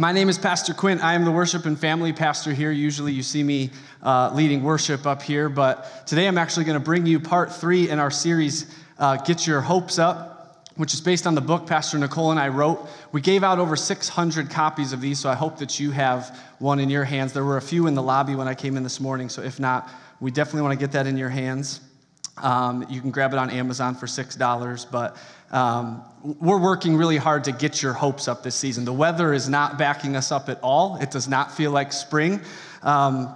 My name is Pastor Quint. I am the worship and family pastor here. Usually you see me uh, leading worship up here, but today I'm actually going to bring you part three in our series, uh, Get Your Hopes Up, which is based on the book Pastor Nicole and I wrote. We gave out over 600 copies of these, so I hope that you have one in your hands. There were a few in the lobby when I came in this morning, so if not, we definitely want to get that in your hands. Um, you can grab it on Amazon for $6, but um, we're working really hard to get your hopes up this season. The weather is not backing us up at all. It does not feel like spring. Um,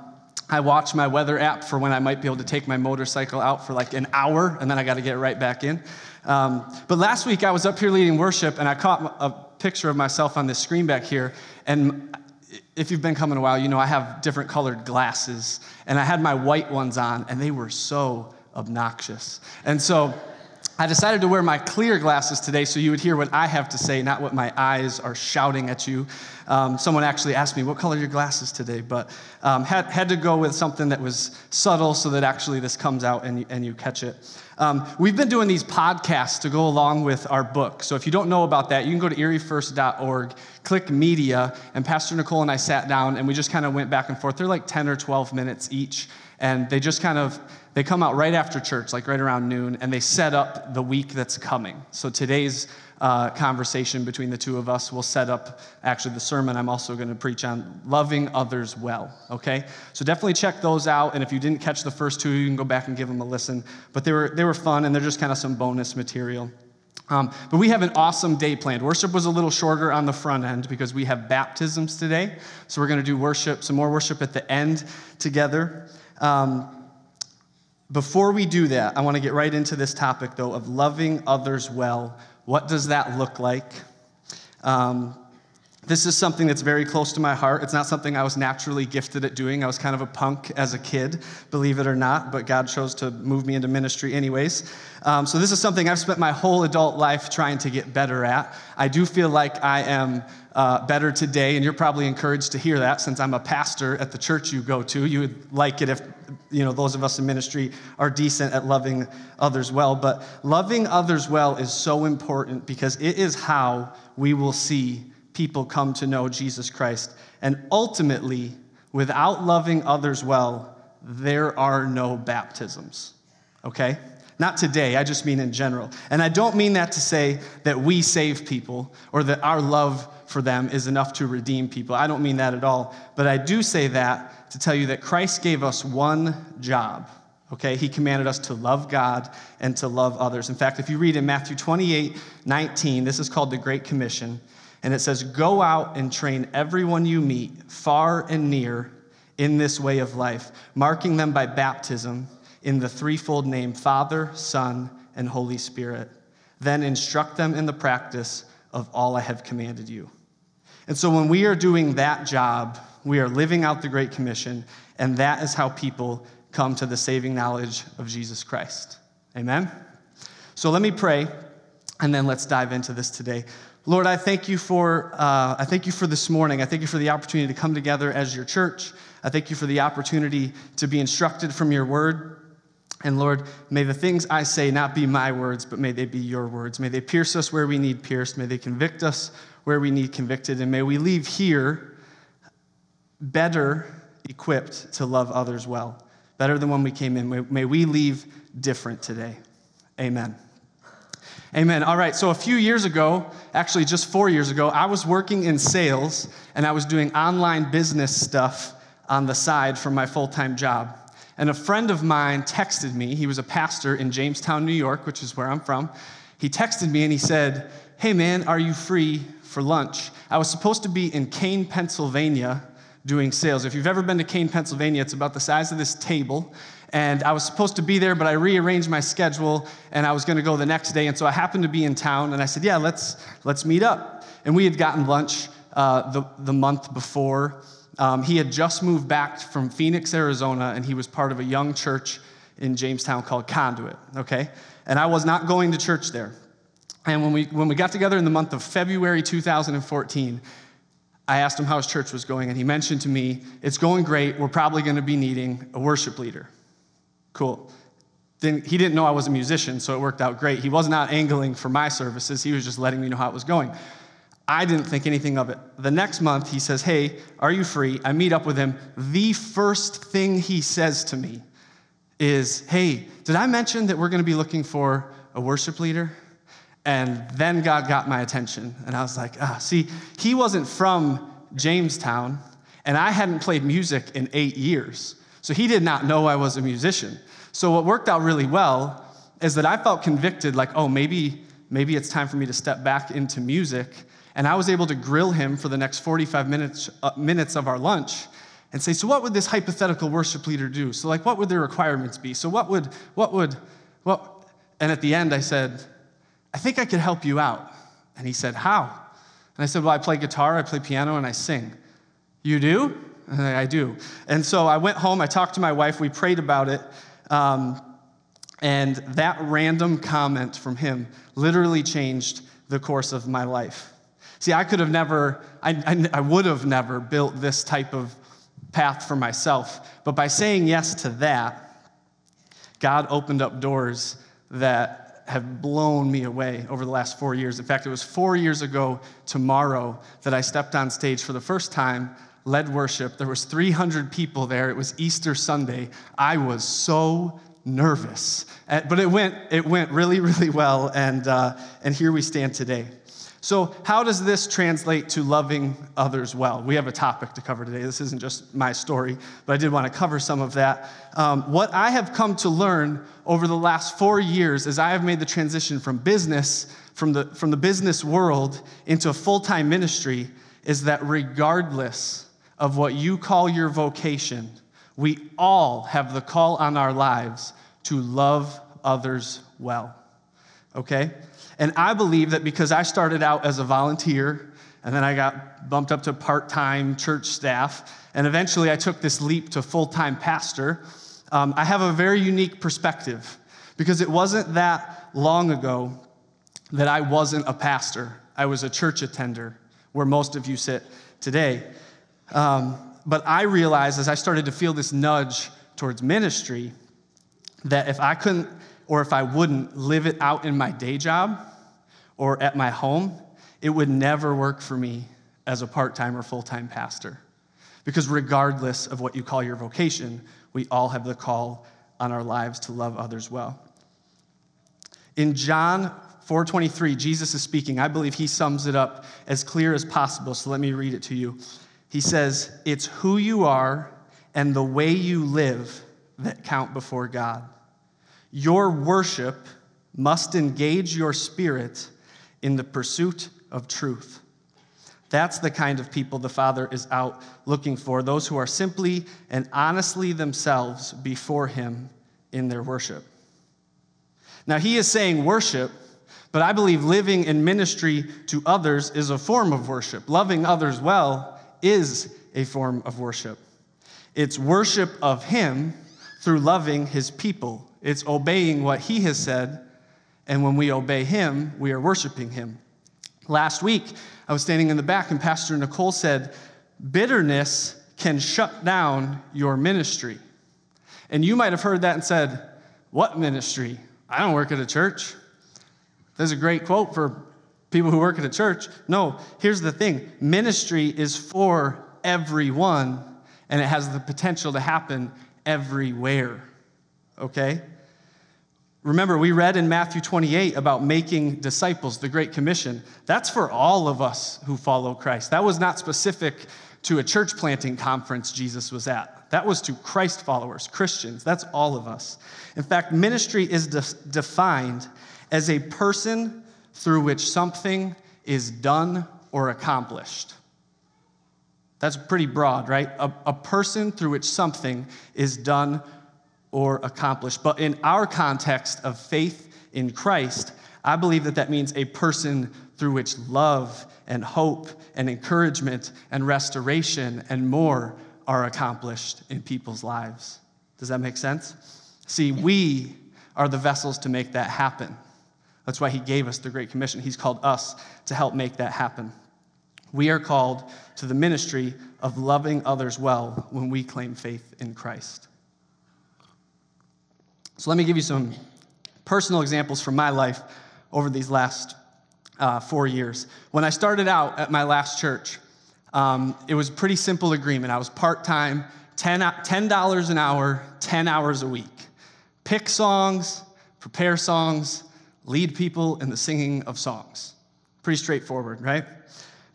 I watch my weather app for when I might be able to take my motorcycle out for like an hour, and then I got to get right back in. Um, but last week I was up here leading worship, and I caught a picture of myself on this screen back here. And if you've been coming a while, you know I have different colored glasses, and I had my white ones on, and they were so obnoxious. And so I decided to wear my clear glasses today so you would hear what I have to say, not what my eyes are shouting at you. Um, someone actually asked me, What color are your glasses today? But um, had, had to go with something that was subtle so that actually this comes out and, and you catch it. Um, we've been doing these podcasts to go along with our book. So if you don't know about that, you can go to eriefirst.org, click media, and Pastor Nicole and I sat down and we just kind of went back and forth. They're like 10 or 12 minutes each. And they just kind of they come out right after church, like right around noon, and they set up the week that's coming. So today's uh, conversation between the two of us will set up actually the sermon I'm also going to preach on loving others well. Okay, so definitely check those out. And if you didn't catch the first two, you can go back and give them a listen. But they were they were fun, and they're just kind of some bonus material. Um, but we have an awesome day planned. Worship was a little shorter on the front end because we have baptisms today. So we're going to do worship, some more worship at the end together. Um, before we do that, I want to get right into this topic, though, of loving others well. What does that look like? Um, this is something that's very close to my heart. It's not something I was naturally gifted at doing. I was kind of a punk as a kid, believe it or not, but God chose to move me into ministry anyways. Um, so, this is something I've spent my whole adult life trying to get better at. I do feel like I am uh, better today, and you're probably encouraged to hear that since I'm a pastor at the church you go to. You would like it if you know those of us in ministry are decent at loving others well. But loving others well is so important because it is how we will see people come to know Jesus Christ. And ultimately, without loving others well, there are no baptisms. Okay? Not today, I just mean in general. And I don't mean that to say that we save people or that our love for them is enough to redeem people. I don't mean that at all. But I do say that to tell you that Christ gave us one job. Okay, he commanded us to love God and to love others. In fact, if you read in Matthew 28 19, this is called the Great Commission. And it says, Go out and train everyone you meet, far and near, in this way of life, marking them by baptism in the threefold name Father, Son, and Holy Spirit. Then instruct them in the practice of all I have commanded you. And so when we are doing that job, we are living out the Great Commission, and that is how people come to the saving knowledge of Jesus Christ. Amen? So let me pray, and then let's dive into this today. Lord, I thank you for uh, I thank you for this morning. I thank you for the opportunity to come together as your church. I thank you for the opportunity to be instructed from your word. And Lord, may the things I say not be my words, but may they be your words. May they pierce us where we need pierced. May they convict us where we need convicted. And may we leave here better equipped to love others well, better than when we came in. May, may we leave different today. Amen. Amen. All right, so a few years ago, actually just four years ago, I was working in sales and I was doing online business stuff on the side for my full time job. And a friend of mine texted me. He was a pastor in Jamestown, New York, which is where I'm from. He texted me and he said, Hey man, are you free for lunch? I was supposed to be in Kane, Pennsylvania doing sales. If you've ever been to Kane, Pennsylvania, it's about the size of this table. And I was supposed to be there, but I rearranged my schedule and I was going to go the next day. And so I happened to be in town and I said, Yeah, let's, let's meet up. And we had gotten lunch uh, the, the month before. Um, he had just moved back from Phoenix, Arizona, and he was part of a young church in Jamestown called Conduit, okay? And I was not going to church there. And when we, when we got together in the month of February 2014, I asked him how his church was going, and he mentioned to me, It's going great. We're probably going to be needing a worship leader. Cool. Then he didn't know I was a musician, so it worked out great. He was not angling for my services, he was just letting me know how it was going. I didn't think anything of it. The next month, he says, Hey, are you free? I meet up with him. The first thing he says to me is, Hey, did I mention that we're going to be looking for a worship leader? And then God got my attention. And I was like, Ah, see, he wasn't from Jamestown, and I hadn't played music in eight years. So he did not know I was a musician. So what worked out really well is that I felt convicted, like, oh, maybe, maybe it's time for me to step back into music. And I was able to grill him for the next 45 minutes, uh, minutes of our lunch and say, so what would this hypothetical worship leader do? So like, what would their requirements be? So what would, what would, what? And at the end, I said, I think I could help you out. And he said, how? And I said, well, I play guitar, I play piano, and I sing. You do? And I do. And so I went home, I talked to my wife, we prayed about it. Um, and that random comment from him literally changed the course of my life. See, I could have never, I, I, I, would have never built this type of path for myself. But by saying yes to that, God opened up doors that have blown me away over the last four years. In fact, it was four years ago tomorrow that I stepped on stage for the first time led worship. There was 300 people there. It was Easter Sunday. I was so nervous, uh, but it went it went really really well, and uh, and here we stand today. So, how does this translate to loving others well? We have a topic to cover today. This isn't just my story, but I did want to cover some of that. Um, what I have come to learn over the last four years as I have made the transition from business, from the, from the business world into a full time ministry, is that regardless of what you call your vocation, we all have the call on our lives to love others well. Okay? And I believe that because I started out as a volunteer, and then I got bumped up to part time church staff, and eventually I took this leap to full time pastor, um, I have a very unique perspective because it wasn't that long ago that I wasn't a pastor. I was a church attender, where most of you sit today. Um, but I realized as I started to feel this nudge towards ministry that if I couldn't or if I wouldn't live it out in my day job or at my home, it would never work for me as a part time or full time pastor. Because regardless of what you call your vocation, we all have the call on our lives to love others well. In John 4:23, Jesus is speaking. I believe he sums it up as clear as possible, so let me read it to you. He says, It's who you are and the way you live that count before God. Your worship must engage your spirit in the pursuit of truth. That's the kind of people the Father is out looking for, those who are simply and honestly themselves before Him in their worship. Now, He is saying worship, but I believe living in ministry to others is a form of worship. Loving others well is a form of worship. It's worship of Him through loving His people, it's obeying what He has said, and when we obey Him, we are worshiping Him. Last week, I was standing in the back, and Pastor Nicole said, Bitterness can shut down your ministry. And you might have heard that and said, What ministry? I don't work at a church. There's a great quote for people who work at a church. No, here's the thing ministry is for everyone, and it has the potential to happen everywhere. Okay? Remember, we read in Matthew 28 about making disciples, the Great Commission. That's for all of us who follow Christ. That was not specific to a church planting conference Jesus was at. That was to Christ followers, Christians. That's all of us. In fact, ministry is de- defined as a person through which something is done or accomplished. That's pretty broad, right? A, a, person through which something is done or accomplished. But in our context of faith in Christ, I believe that that means a person through which love and hope and encouragement and restoration and more are accomplished in people's lives. Does that make sense? See, we are the vessels to make that happen. That's why he gave us the Great Commission. He's called us to help make that happen. We are called to the ministry of loving others well when we claim faith in Christ. So let me give you some personal examples from my life over these last uh, four years. When I started out at my last church, um, it was a pretty simple agreement. I was part time, $10 an hour, 10 hours a week. Pick songs, prepare songs, lead people in the singing of songs. Pretty straightforward, right?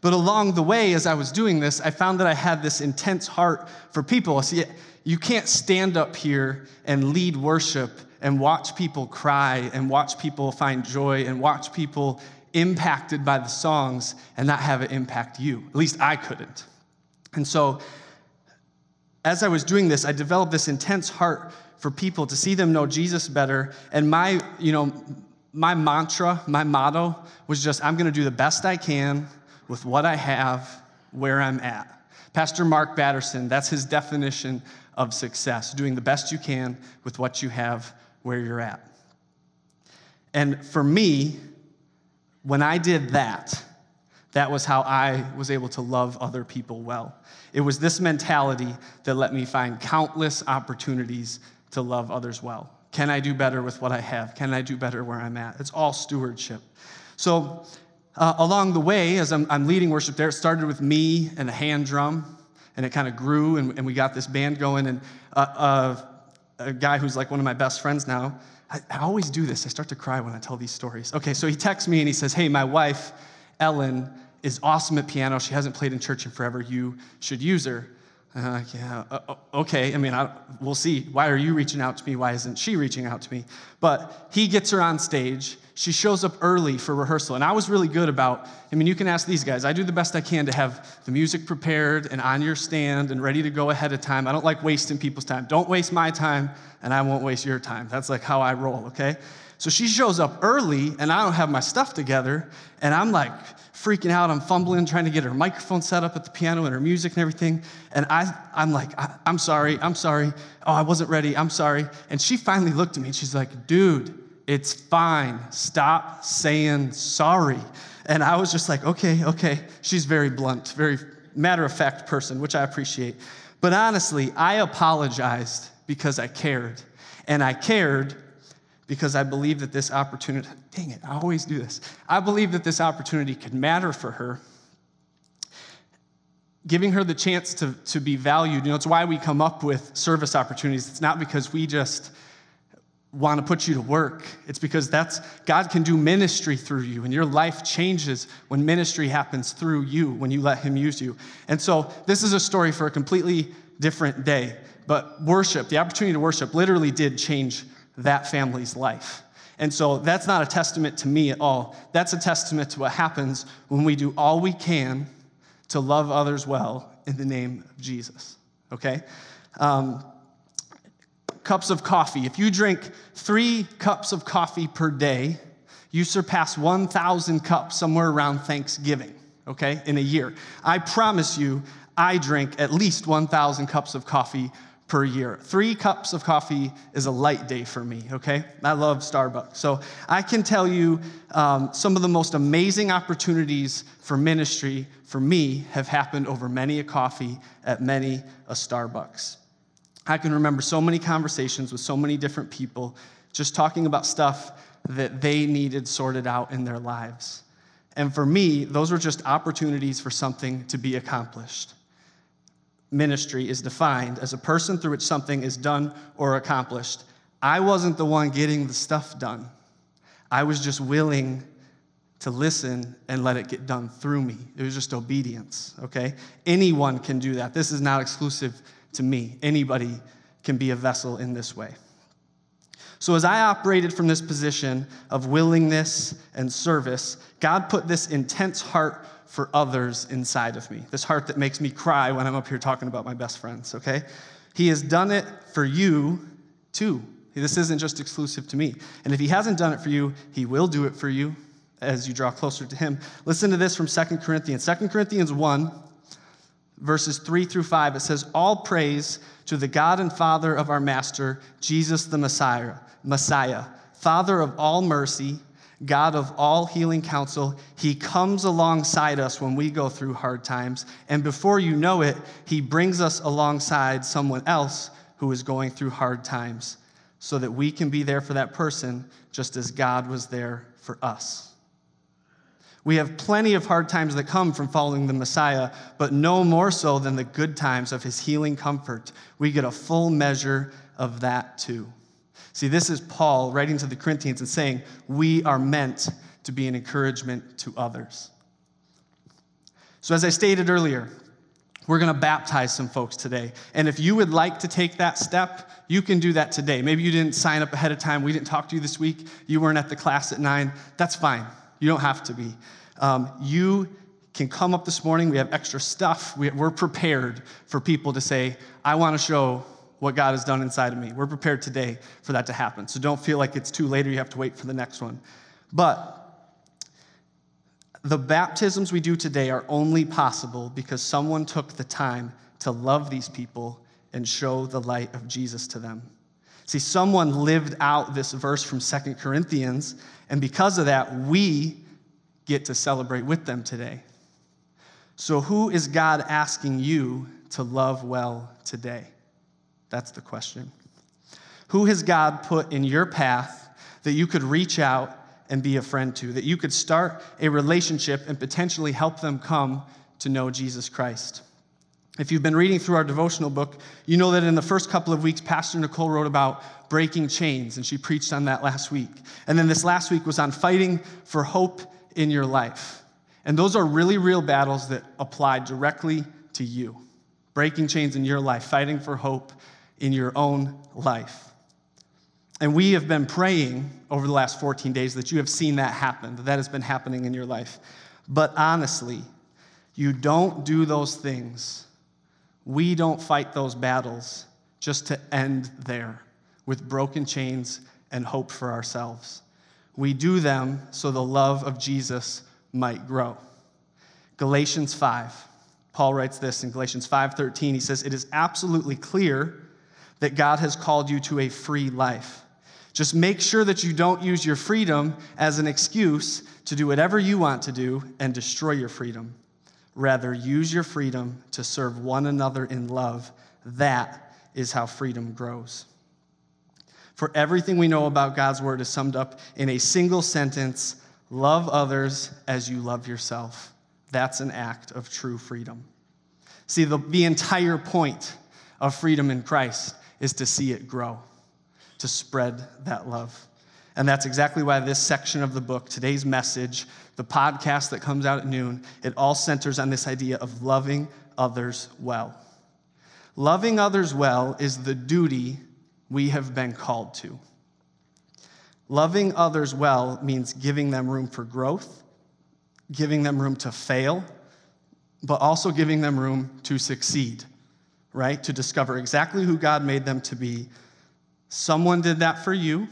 But along the way, as I was doing this, I found that I had this intense heart for people. See, you can't stand up here and lead worship and watch people cry and watch people find joy and watch people impacted by the songs and not have it impact you. At least I couldn't. And so, as I was doing this, I developed this intense heart for people to see them know Jesus better. And my, you know, my mantra, my motto was just I'm going to do the best I can with what I have, where I'm at. Pastor Mark Batterson, that's his definition of success, doing the best you can with what you have, where you're at. And for me, when I did that, that was how I was able to love other people well. It was this mentality that let me find countless opportunities to love others well. Can I do better with what I have? Can I do better where I'm at? It's all stewardship. So, uh, along the way, as I'm, I'm, leading worship there, it started with me and a hand drum, and it kind of grew, and, and, we got this band going. And uh, uh, a guy who's like one of my best friends now, I, I always do this. I start to cry when I tell these stories. Okay, so he texts me and he says, Hey, my wife, Ellen, is awesome at piano. She hasn't played in church in forever. You should use her. Uh, yeah, uh, uh, okay. I mean, I, we'll see. Why are you reaching out to me? Why isn't she reaching out to me? But he gets her on stage. She shows up early for rehearsal. And I was really good about, I mean, you can ask these guys. I do the best I can to have the music prepared and on your stand and ready to go ahead of time. I don't like wasting people's time. Don't waste my time, and I won't waste your time. That's like how I roll, okay? So she shows up early, and I don't have my stuff together, and I'm like, freaking out. I'm fumbling, trying to get her microphone set up at the piano and her music and everything. And I, I'm like, I, am sorry, I'm sorry. Oh, I wasn't ready, I'm sorry. And she finally looked at me and she's like, dude, it's fine. Stop saying sorry. And I was just like, okay, okay. She's very blunt, very matter of fact person, which I appreciate. But honestly, I apologized because I cared. And I cared because I believe that this opportunity, dang it, I always do this. I believe that this opportunity could matter for her. Giving her the chance to, to be valued, you know, it's why we come up with service opportunities. It's not because we just want to put you to work. It's because that's God can do ministry through you, and your life changes when ministry happens through you, when you let Him use you. And so, this is a story for a completely different day. But worship, the opportunity to worship, literally did change that family's life. And so that's not a testament to me at all. That's a testament to what happens when we do all we can to love others well in the name of Jesus. Okay? Um, cups of coffee. If you drink three cups of coffee per day, you surpass 1,000 cups somewhere around Thanksgiving, okay, in a year. I promise you, I drink at least 1,000 cups of coffee per year. Three cups of coffee is a light day for me, okay? I love Starbucks. So I can tell you um, some of the most amazing opportunities for ministry for me have happened over many a coffee at many a Starbucks. I can remember so many conversations with so many different people just talking about stuff that they needed sorted out in their lives. And for me, those were just opportunities for something to be accomplished ministry is defined as a person through which something is done or accomplished. I wasn't the one getting the stuff done. I was just willing to listen and let it get done through me. It was just obedience, okay? Anyone can do that. This is not exclusive to me. Anybody can be a vessel in this way. So, as I operated from this position of willingness and service, God put this intense heart for others inside of me. This heart that makes me cry when I'm up here talking about my best friends, okay? He has done it for you too. This isn't just exclusive to me. And if he hasn't done it for you, he will do it for you as you draw closer to him. Listen to this from Second Corinthians. Second Corinthians 1, verses 3 through 5. It says, All praise to the God and Father of our Master, Jesus the Messiah, Messiah, Father of all mercy God of all healing counsel. He comes alongside us when we go through hard times. And before you know it, He brings us alongside someone else who is going through hard times so that we can be there for that person just as God was there for us. We have plenty of hard times that come from following the Messiah, but no more so than the good times of his healing comfort. We get a full measure of that too. See, this is Paul writing to the Corinthians and saying, We are meant to be an encouragement to others. So, as I stated earlier, we're going to baptize some folks today. And if you would like to take that step, you can do that today. Maybe you didn't sign up ahead of time. We didn't talk to you this week. You weren't at the class at nine. That's fine. You don't have to be. Um, you can come up this morning. We have extra stuff. We, we're prepared for people to say, I want to show what God has done inside of me. We're prepared today for that to happen. So don't feel like it's too late or you have to wait for the next one. But the baptisms we do today are only possible because someone took the time to love these people and show the light of Jesus to them. See, someone lived out this verse from Second Corinthians, and because of that, we get to celebrate with them today. So, who is God asking you to love well today? That's the question. Who has God put in your path that you could reach out and be a friend to, that you could start a relationship and potentially help them come to know Jesus Christ? If you've been reading through our devotional book, you know that in the first couple of weeks, Pastor Nicole wrote about breaking chains, and she preached on that last week. And then this last week was on fighting for hope in your life. And those are really real battles that apply directly to you. Breaking chains in your life, fighting for hope in your own life. And we have been praying over the last 14 days that you have seen that happen, that that has been happening in your life. But honestly, you don't do those things. We don't fight those battles just to end there with broken chains and hope for ourselves. We do them so the love of Jesus might grow. Galatians 5. Paul writes this in Galatians 5:13. He says, "It is absolutely clear that God has called you to a free life. Just make sure that you don't use your freedom as an excuse to do whatever you want to do and destroy your freedom. Rather, use your freedom to serve one another in love. That is how freedom grows. For everything we know about God's word is summed up in a single sentence love others as you love yourself. That's an act of true freedom. See, the, the entire point of freedom in Christ is to see it grow, to spread that love. And that's exactly why this section of the book, today's message, the podcast that comes out at noon, it all centers on this idea of loving others well. Loving others well is the duty we have been called to. Loving others well means giving them room for growth, giving them room to fail, but also giving them room to succeed right? To discover exactly who God made them to be. Someone did that for you,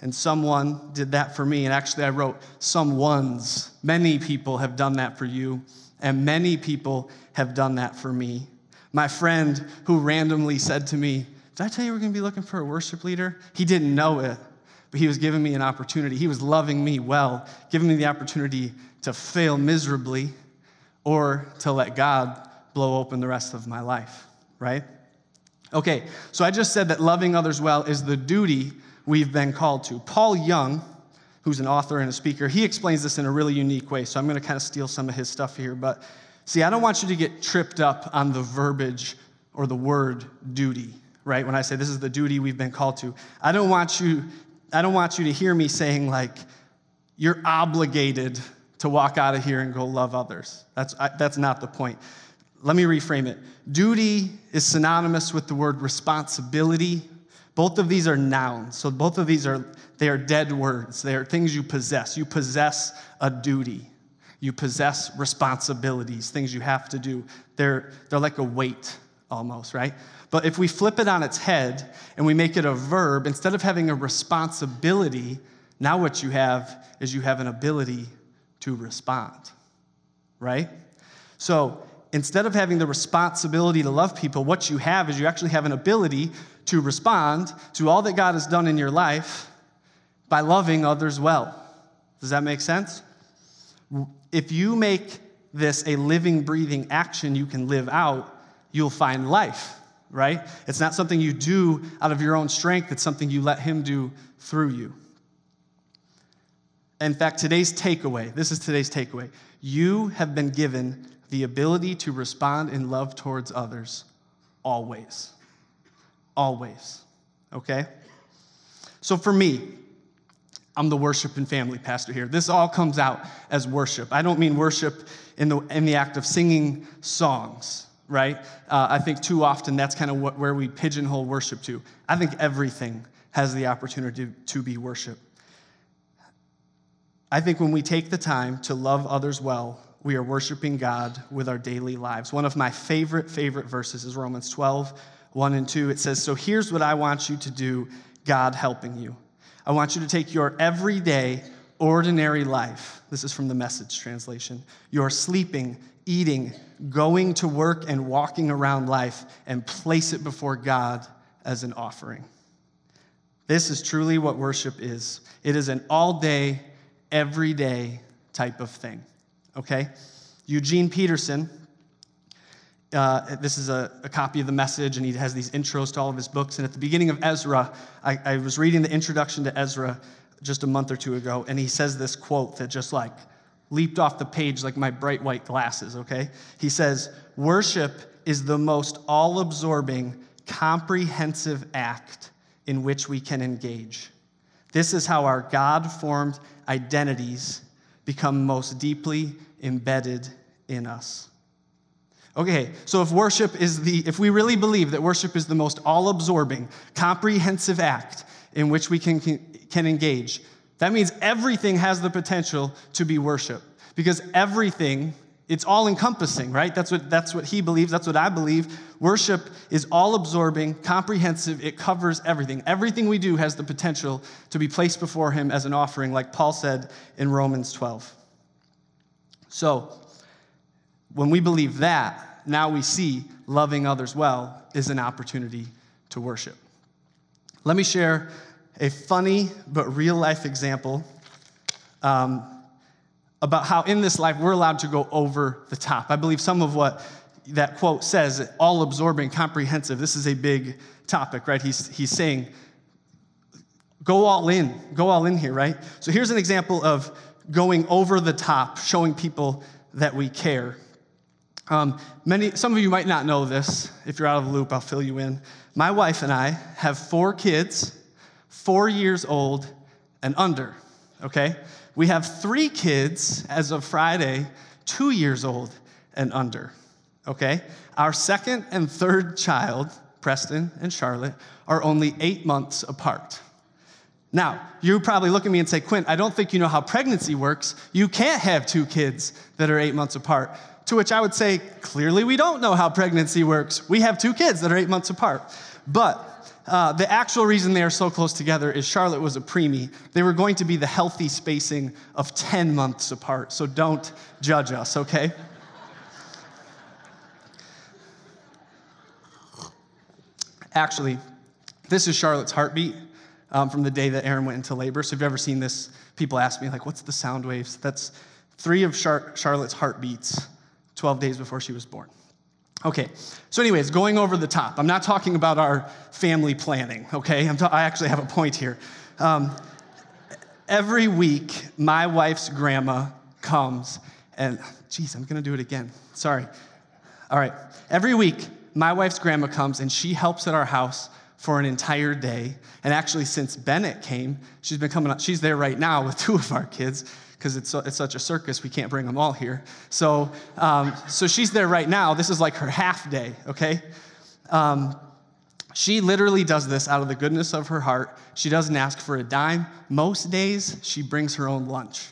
and someone did that for me. And actually, I wrote some ones. Many people have done that for you, and many people have done that for me. My friend who randomly said to me, Did I tell you we're going to be looking for a worship leader? He didn't know it, but he was giving me an opportunity. He was loving me well, giving me the opportunity to fail miserably or to let God blow open the rest of my life, right? Okay, so I just said that loving others well is the duty we've been called to. Paul Young, who's an author and a speaker, he explains this in a really unique way. So I'm going to kind of steal some of his stuff here. But see, I don't want you to get tripped up on the verbiage or the word duty, right? When I say this is the duty we've been called to, I don't want you, I don't want you to hear me saying like, you're obligated to walk out of here and go love others. That's, I, that's not the point let me reframe it. Duty is synonymous with the word responsibility. Both of these are nouns. So both of these are they are dead words. They are things you possess. You possess a duty. You possess responsibilities, things you have to do. They're, they're like a weight almost, right? But if we flip it on its head and we make it a verb, instead of having a responsibility, now what you have is you have an ability to respond, right? So instead of having the responsibility to love people, what you have is you actually have an ability to respond to all that God has done in your life by loving others well. Does that make sense? If you make this a living, breathing action you can live out, you'll find life, right? It's not something you do out of your own strength, it's something you let Him do through you. in fact, today's takeaway this is today's takeaway. You have been given the ability to respond in love towards others always. Always. Okay? So for me, I'm the worship and family pastor here. This all comes out as worship. I don't mean worship in the, in the act of singing songs, right? Uh, I think too often that's kind of what, where we pigeonhole worship to. I think everything has the opportunity to, to be worship. I think when we take the time to love others well, we are worshiping God with our daily lives. One of my favorite, favorite verses is Romans 12, 1 and 2. It says, So here's what I want you to do, God helping you. I want you to take your everyday, ordinary life. This is from the message translation. Your sleeping, eating, going to work, and walking around life, and place it before God as an offering. This is truly what worship is it is an all day, everyday type of thing. Okay? Eugene Peterson, uh, this is a, a, copy of the message, and he has these intros to all of his books. And at the beginning of Ezra, I, I was reading the introduction to Ezra just a month or two ago, and he says this quote that just like leaped off the page like my bright white glasses, okay? He says, Worship is the most all absorbing, comprehensive act in which we can engage. This is how our God formed identities become most deeply embedded in us. Okay, so if worship is the, if we really believe that worship is the most all absorbing, comprehensive act in which we can, can engage, that means everything has the potential to be worship. Because everything it's all encompassing, right? That's what, that's what he believes. That's what I believe. Worship is all absorbing, comprehensive. It covers everything. Everything we do has the potential to be placed before him as an offering, like Paul said in Romans 12. So, when we believe that, now we see loving others well is an opportunity to worship. Let me share a funny but real life example. Um, about how in this life we're allowed to go over the top. I believe some of what that quote says, all absorbing, comprehensive, this is a big topic, right? He's, he's saying, go all in, go all in here, right? So here's an example of going over the top, showing people that we care. Um, many, some of you might not know this. If you're out of the loop, I'll fill you in. My wife and I have four kids, four years old and under, okay? We have three kids as of Friday, two years old and under. Okay? Our second and third child, Preston and Charlotte, are only eight months apart. Now, you probably look at me and say, Quint, I don't think you know how pregnancy works. You can't have two kids that are eight months apart. To which I would say, clearly, we don't know how pregnancy works. We have two kids that are eight months apart. But uh, the actual reason they are so close together is Charlotte was a preemie. They were going to be the healthy spacing of 10 months apart, so don't judge us, okay? Actually, this is Charlotte's heartbeat um, from the day that Aaron went into labor. So, if you've ever seen this, people ask me, like, what's the sound waves? That's three of Char- Charlotte's heartbeats 12 days before she was born. Okay, so, anyways, going over the top. I'm not talking about our family planning, okay? Ta- i actually have a point here. Um, every week, my wife's grandma comes and, geez, I'm gonna do it again. Sorry. All right, every week, my wife's grandma comes and she helps at our house for an entire day. And actually, since Bennett came, she's been coming up, she's there right now with two of our kids because it's, it's such a circus, we can't bring them all here. So, um, so she's there right now. This is like her half day, okay? Um, she literally does this out of the goodness of her heart. She doesn't ask for a dime. Most days, she brings her own lunch.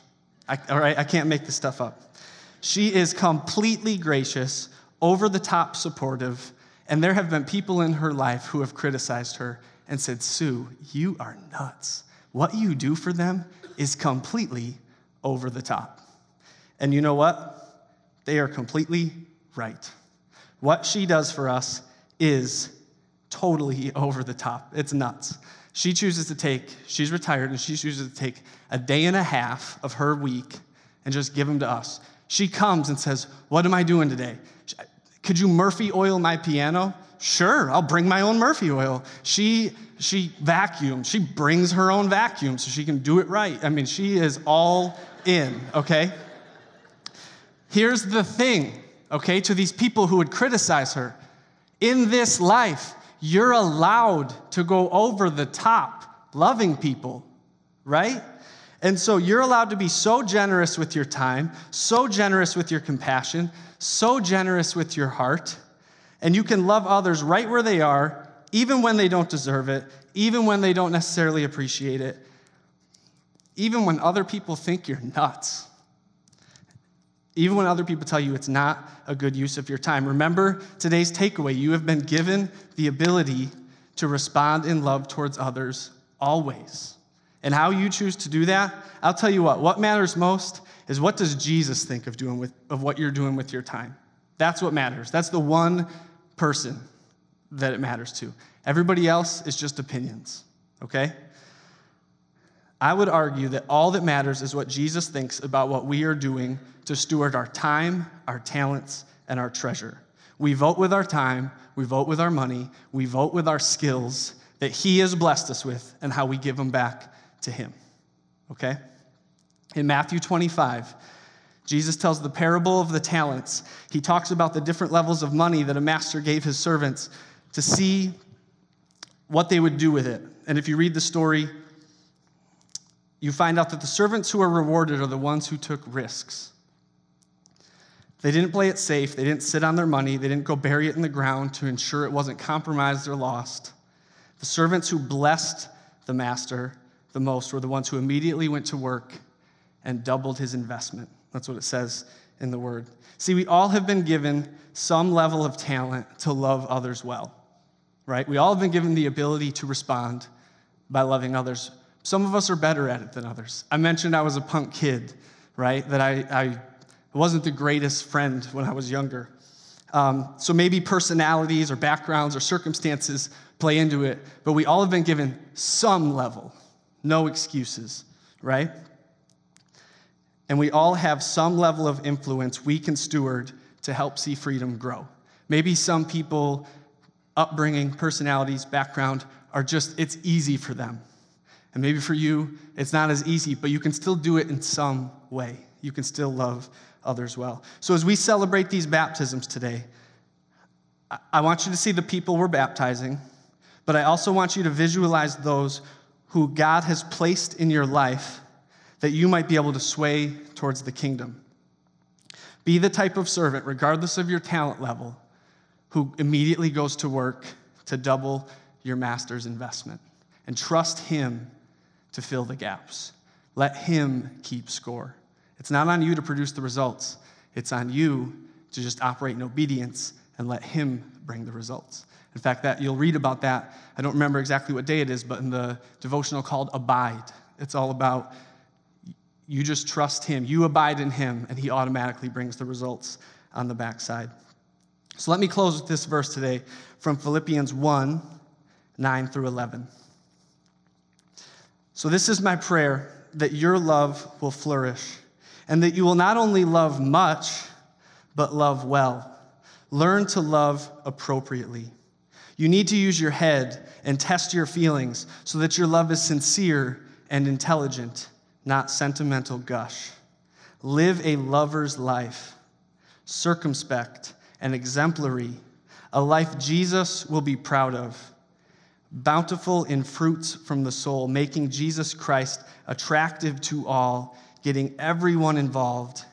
I, all right, I can't make this stuff up. She is completely gracious, over the top supportive, and there have been people in her life who have criticized her and said, Sue, you are nuts. What you do for them is completely over the top. And you know what? They are completely right. What she does for us is totally over the top. It's nuts. She chooses to take, she's retired, and she chooses to take a day and a half of her week and just give them to us. She comes and says, What am I doing today? Could you Murphy oil my piano? Sure, I'll bring my own Murphy oil. She she vacuums. She brings her own vacuum so she can do it right. I mean, she is all in, okay? Here's the thing, okay, to these people who would criticize her. In this life, you're allowed to go over the top loving people, right? And so you're allowed to be so generous with your time, so generous with your compassion, so generous with your heart, and you can love others right where they are, even when they don't deserve it, even when they don't necessarily appreciate it, even when other people think you're nuts. Even when other people tell you it's not a good use of your time. Remember today's takeaway. You have been given the ability to respond in love towards others always. And how you choose to do that, I'll tell you what, what matters most is what does Jesus think of doing with of what you're doing with your time? That's what matters. That's the one person that it matters to. Everybody else is just opinions, okay? I would argue that all that matters is what Jesus thinks about what we are doing to steward our time, our talents, and our treasure. We vote with our time, we vote with our money, we vote with our skills that He has blessed us with and how we give them back to Him. Okay? In Matthew 25, Jesus tells the parable of the talents. He talks about the different levels of money that a master gave his servants to see what they would do with it. And if you read the story, you find out that the servants who are rewarded are the ones who took risks. They didn't play it safe, they didn't sit on their money, they didn't go bury it in the ground to ensure it wasn't compromised or lost. The servants who blessed the master the most were the ones who immediately went to work and doubled his investment. That's what it says in the word. See, we all have been given some level of talent to love others well, right? We all have been given the ability to respond by loving others. Some of us are better at it than others. I mentioned I was a punk kid, right? That I, I wasn't the greatest friend when I was younger. Um, so maybe personalities or backgrounds or circumstances play into it, but we all have been given some level, no excuses, right? And we all have some level of influence we can steward to help see freedom grow. Maybe some people, upbringing, personalities, background, are just, it's easy for them. And maybe for you, it's not as easy, but you can still do it in some way. You can still love others well. So as we celebrate these baptisms today, I want you to see the people we're baptizing, but I also want you to visualize those who God has placed in your life that you might be able to sway towards the kingdom. Be the type of servant, regardless of your talent level, who immediately goes to work to double your master's investment. And trust him to fill the gaps. Let him keep score. It's not on you to produce the results, it's on you to just operate in obedience and let him bring the results. In fact, that you'll read about that. I don't remember exactly what day it is, but in the devotional called Abide, it's all about you just trust Him. You abide in Him, and He automatically brings the results on the backside. So let me close with this verse today from Philippians 1 9 through 11. So, this is my prayer that your love will flourish, and that you will not only love much, but love well. Learn to love appropriately. You need to use your head and test your feelings so that your love is sincere and intelligent not sentimental gush. Live a lover's life, circumspect and exemplary, a life Jesus will be proud of, bountiful in fruits from the soul, making Jesus Christ attractive to all, getting everyone involved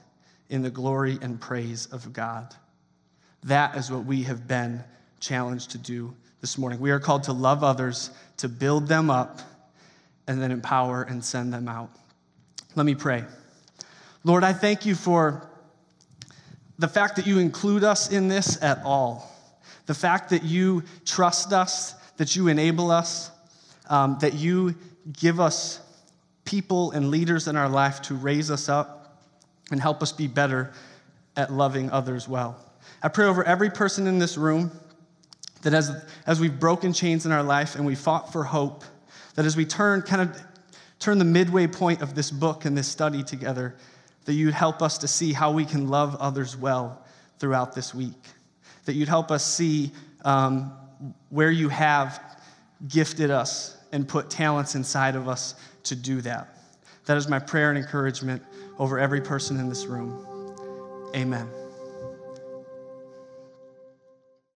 in the glory and praise of God. That is what we have been challenged to do this morning. We are called to love others, to build them up, and then empower and send them out. Let me pray. Lord, I thank you for the fact that you include us in this at all, the fact that you trust us, that you enable us, um, that you give us people and leaders in our life to raise us up and help us be better at loving others well. I pray over every person in this room that as, as we've broken chains in our life and we fought for hope, that as we turn kind of turn the midway point of this book and this study together, that you'd help us to see how we can love others well throughout this week, that you'd help us see um, where you have gifted us and put talents inside of us to do that. That is my prayer and encouragement over every person in this room. Amen.